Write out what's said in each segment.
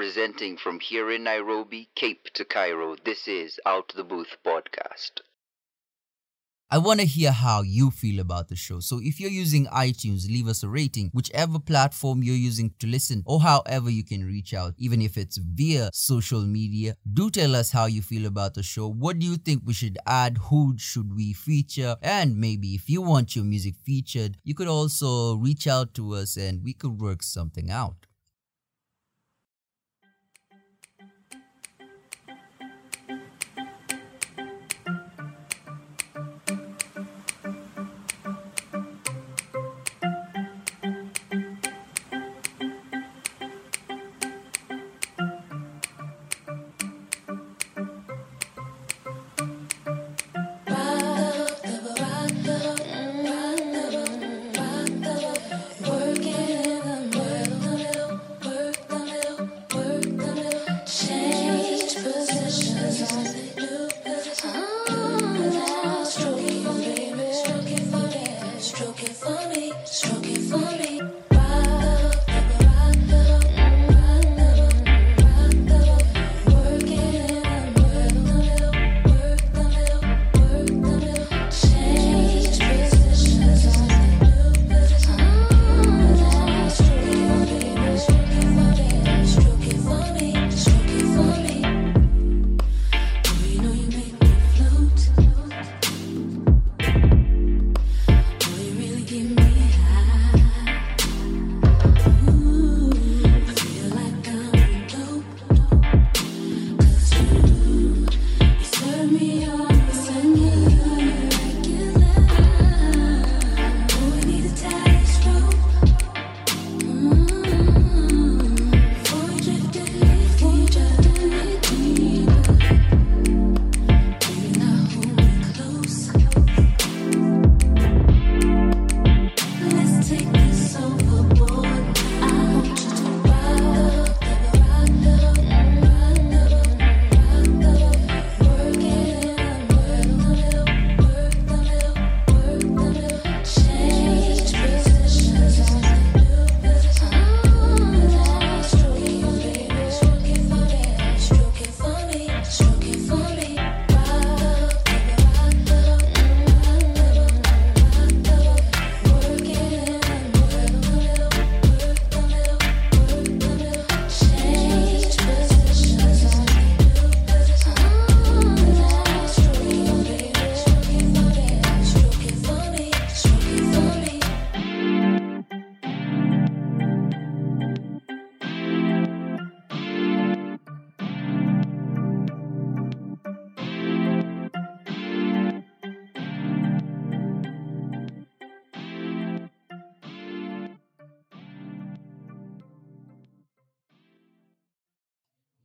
Representing from here in Nairobi, Cape to Cairo, this is Out the Booth podcast. I want to hear how you feel about the show. So if you're using iTunes, leave us a rating, whichever platform you're using to listen, or however you can reach out, even if it's via social media. Do tell us how you feel about the show. What do you think we should add? Who should we feature? And maybe if you want your music featured, you could also reach out to us and we could work something out.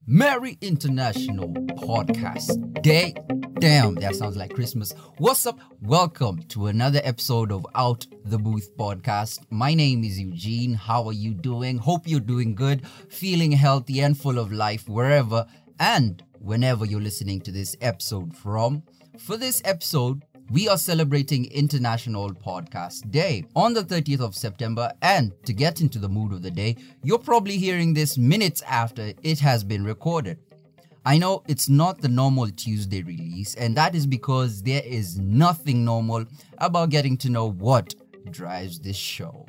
Merry International Podcast Day. Damn, that sounds like Christmas. What's up? Welcome to another episode of Out the Booth podcast. My name is Eugene. How are you doing? Hope you're doing good, feeling healthy and full of life wherever and whenever you're listening to this episode from. For this episode, we are celebrating International Podcast Day on the 30th of September. And to get into the mood of the day, you're probably hearing this minutes after it has been recorded. I know it's not the normal Tuesday release, and that is because there is nothing normal about getting to know what drives this show.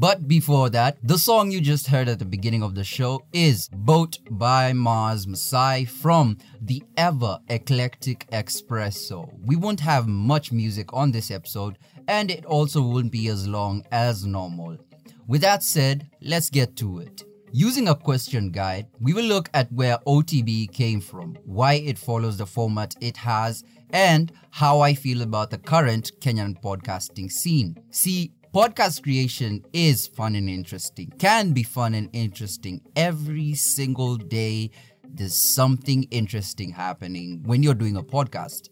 But before that, the song you just heard at the beginning of the show is Boat by Mars Masai from the ever eclectic Espresso. We won't have much music on this episode, and it also won't be as long as normal. With that said, let's get to it. Using a question guide, we will look at where OTB came from, why it follows the format it has, and how I feel about the current Kenyan podcasting scene. See, podcast creation is fun and interesting, can be fun and interesting every single day. There's something interesting happening when you're doing a podcast.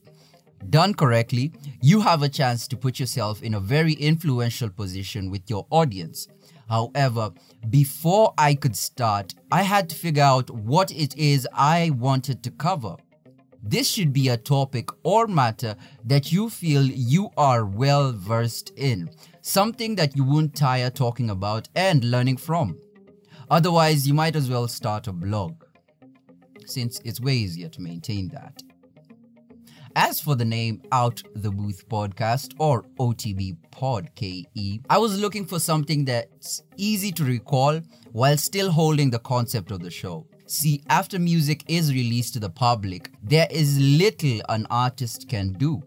Done correctly, you have a chance to put yourself in a very influential position with your audience. However, before I could start, I had to figure out what it is I wanted to cover. This should be a topic or matter that you feel you are well versed in, something that you won't tire talking about and learning from. Otherwise, you might as well start a blog, since it's way easier to maintain that. As for the name Out the Booth Podcast or OTB Pod KE, I was looking for something that's easy to recall while still holding the concept of the show. See, after music is released to the public, there is little an artist can do.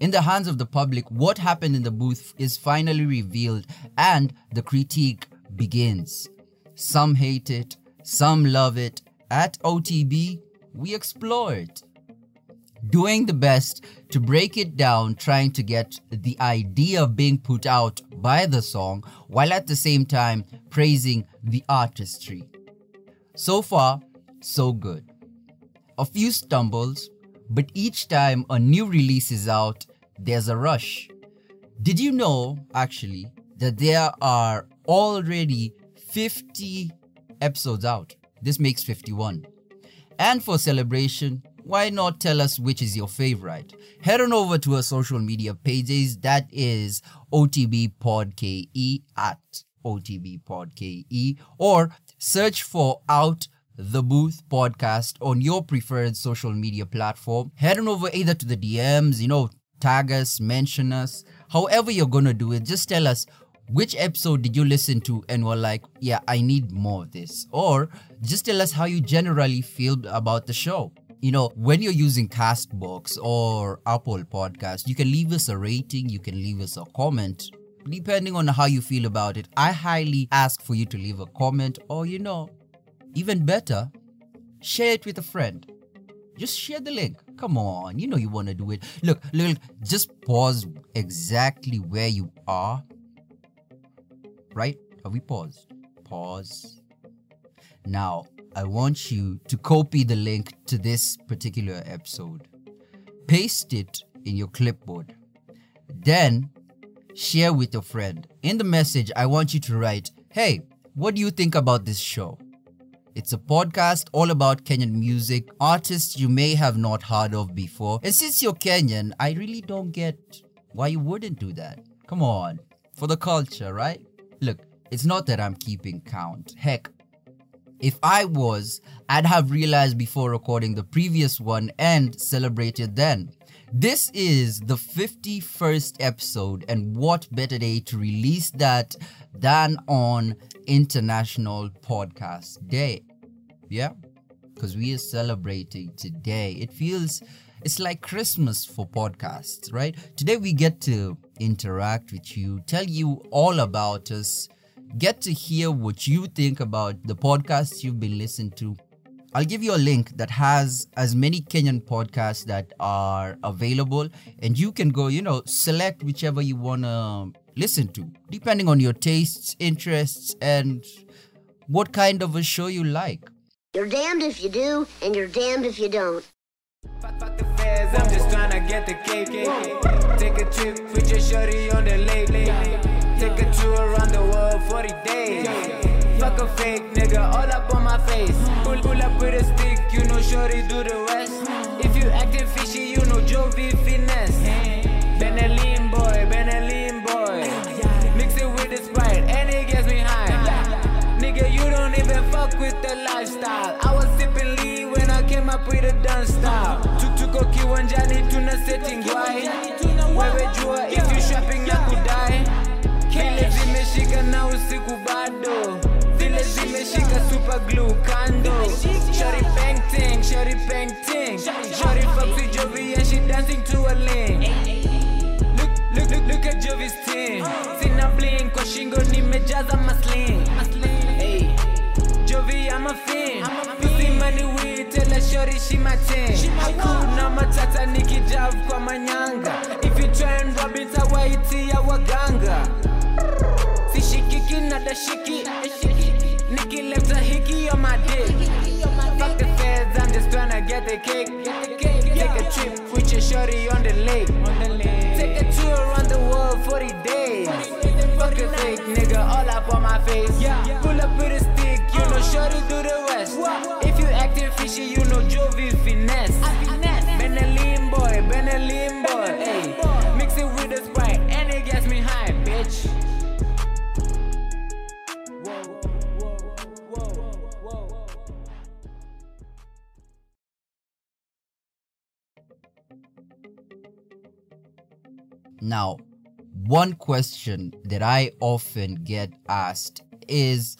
In the hands of the public, what happened in the booth is finally revealed and the critique begins. Some hate it, some love it. At OTB, we explore it. Doing the best to break it down, trying to get the idea of being put out by the song, while at the same time praising the artistry. So far, so good. A few stumbles, but each time a new release is out, there's a rush. Did you know, actually, that there are already 50 episodes out? This makes 51. And for celebration, why not tell us which is your favorite? Head on over to our social media pages. That is OTB Pod KE at OTB Pod KE or search for Out the Booth podcast on your preferred social media platform. Head on over either to the DMs, you know, tag us, mention us, however you're gonna do it. Just tell us which episode did you listen to and were like, yeah, I need more of this. Or just tell us how you generally feel about the show. You know, when you're using Castbox or Apple Podcast, you can leave us a rating, you can leave us a comment, depending on how you feel about it. I highly ask for you to leave a comment or, you know, even better, share it with a friend. Just share the link. Come on, you know you want to do it. Look, look, just pause exactly where you are. Right? Have we paused? Pause. Now, I want you to copy the link to this particular episode, paste it in your clipboard, then share with a friend. In the message, I want you to write, Hey, what do you think about this show? It's a podcast all about Kenyan music, artists you may have not heard of before. And since you're Kenyan, I really don't get why you wouldn't do that. Come on, for the culture, right? Look, it's not that I'm keeping count. Heck, if I was, I'd have realized before recording the previous one and celebrated then. This is the 51st episode, and what better day to release that than on International Podcast Day? Yeah, because we are celebrating today. It feels it's like Christmas for podcasts, right? Today we get to interact with you, tell you all about us, get to hear what you think about the podcasts you've been listening to. I'll give you a link that has as many Kenyan podcasts that are available, and you can go, you know, select whichever you want to listen to, depending on your tastes, interests, and what kind of a show you like. You're damned if you do, and you're damned if you don't. I'm just tryna get the cake. Take a trip with your shorty on the lake. Take a tour around the world 40 days. Fuck a fake nigga, all up on my face. Pull, pull up with a stick, you know shorty do the rest. If you acting fishy, you know Jovi finesse. When I up with a done style. Tuk tuko kiwanjani tuna setting why. Wewe jua if you shopping ya kudai. Vile zimeshika na usiku bado. Vile zimeshika super glue kando. shari bang ting, shorty bang ting. Shorty fucks with Jovi and she dancing to a link Look, look, look, look at Jovi's team. Sina bling kwa shingo nimejaza masling. Jovi I'm a fan. Kusima ni weed, tell her shorty she my ten. Hakuna matata nikijav kwa manyanga. If you try and rob it, awaitia waganga. Sishikiki na dashiki. Nikileta hiki on my dick. Fuck the feds, I'm just tryna get the cake. Take a trip with your shorty on the lake. Take a tour around the world 40 days. Fuck a fake nigga, all up on my face. Pull up with a stick, you know shorty do the rest. If you acting fishy, Now, one question that I often get asked is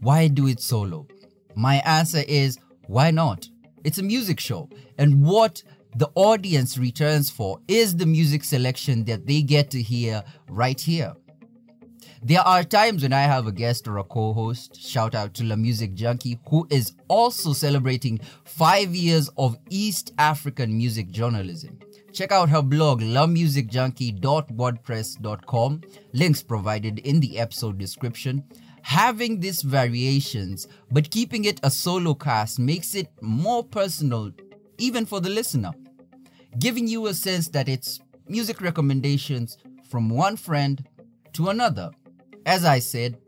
why do it solo? My answer is why not? It's a music show. And what the audience returns for is the music selection that they get to hear right here. There are times when I have a guest or a co host, shout out to La Music Junkie, who is also celebrating five years of East African music journalism. Check out her blog, lamusicjunkie.wordpress.com, links provided in the episode description. Having these variations, but keeping it a solo cast makes it more personal, even for the listener, giving you a sense that it's music recommendations from one friend to another. As I said,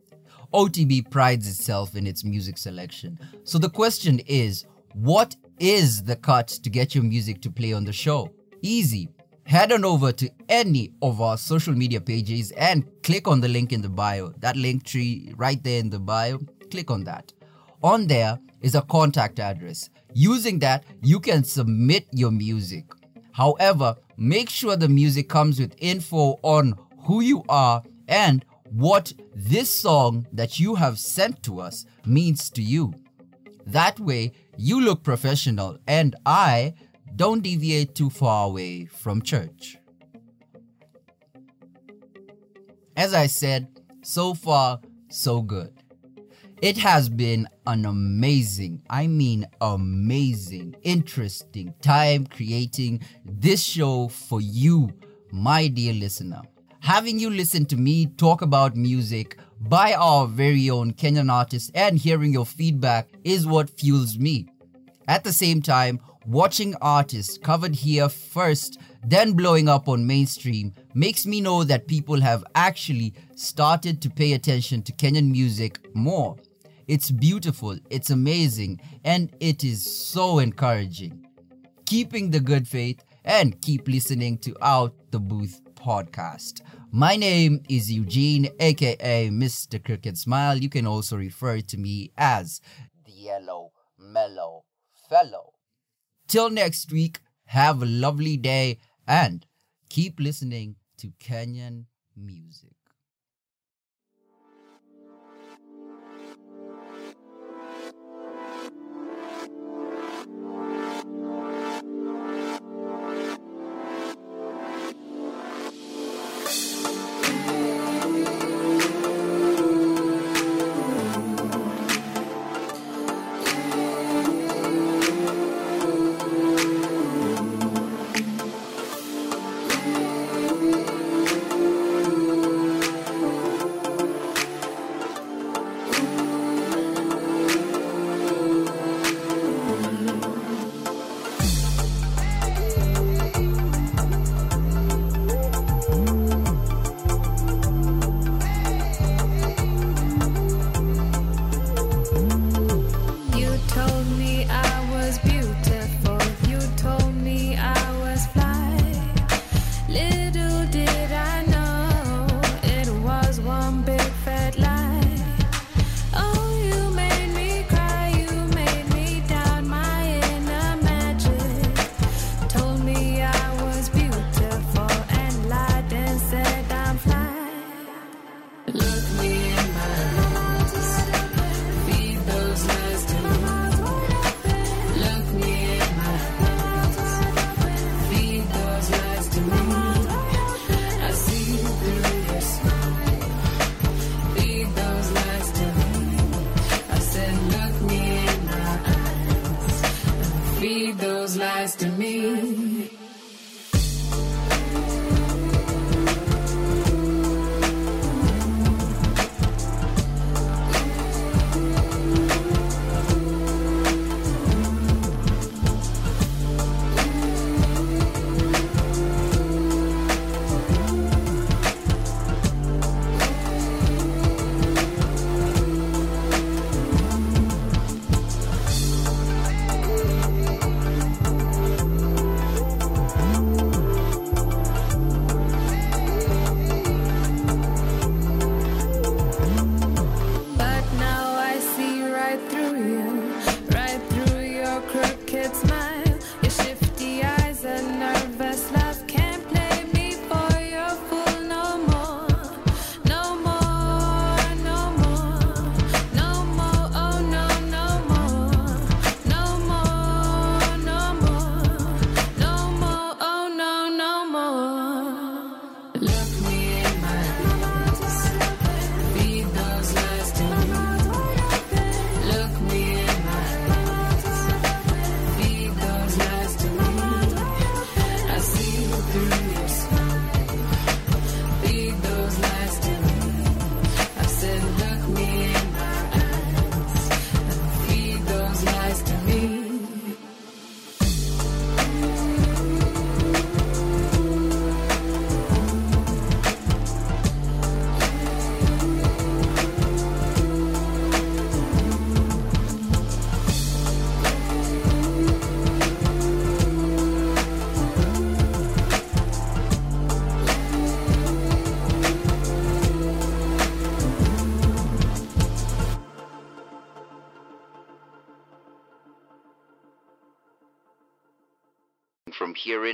OTB prides itself in its music selection. So the question is, what is the cut to get your music to play on the show? Easy. Head on over to any of our social media pages and click on the link in the bio. That link tree right there in the bio, click on that. On there is a contact address. Using that, you can submit your music. However, make sure the music comes with info on who you are and what this song that you have sent to us means to you. That way, you look professional and I don't deviate too far away from church. As I said, so far, so good. It has been an amazing, I mean amazing, interesting time creating this show for you, my dear listener having you listen to me talk about music by our very own Kenyan artists and hearing your feedback is what fuels me. At the same time, watching artists covered here first, then blowing up on mainstream makes me know that people have actually started to pay attention to Kenyan music more. It's beautiful, it's amazing, and it is so encouraging. Keeping the good faith and keep listening to Out the Booth podcast. My name is Eugene, aka Mr. Cricket Smile. You can also refer to me as the Yellow Mellow Fellow. Till next week, have a lovely day and keep listening to Kenyan music.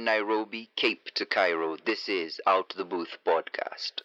Nairobi, Cape to Cairo. This is Out the Booth Podcast.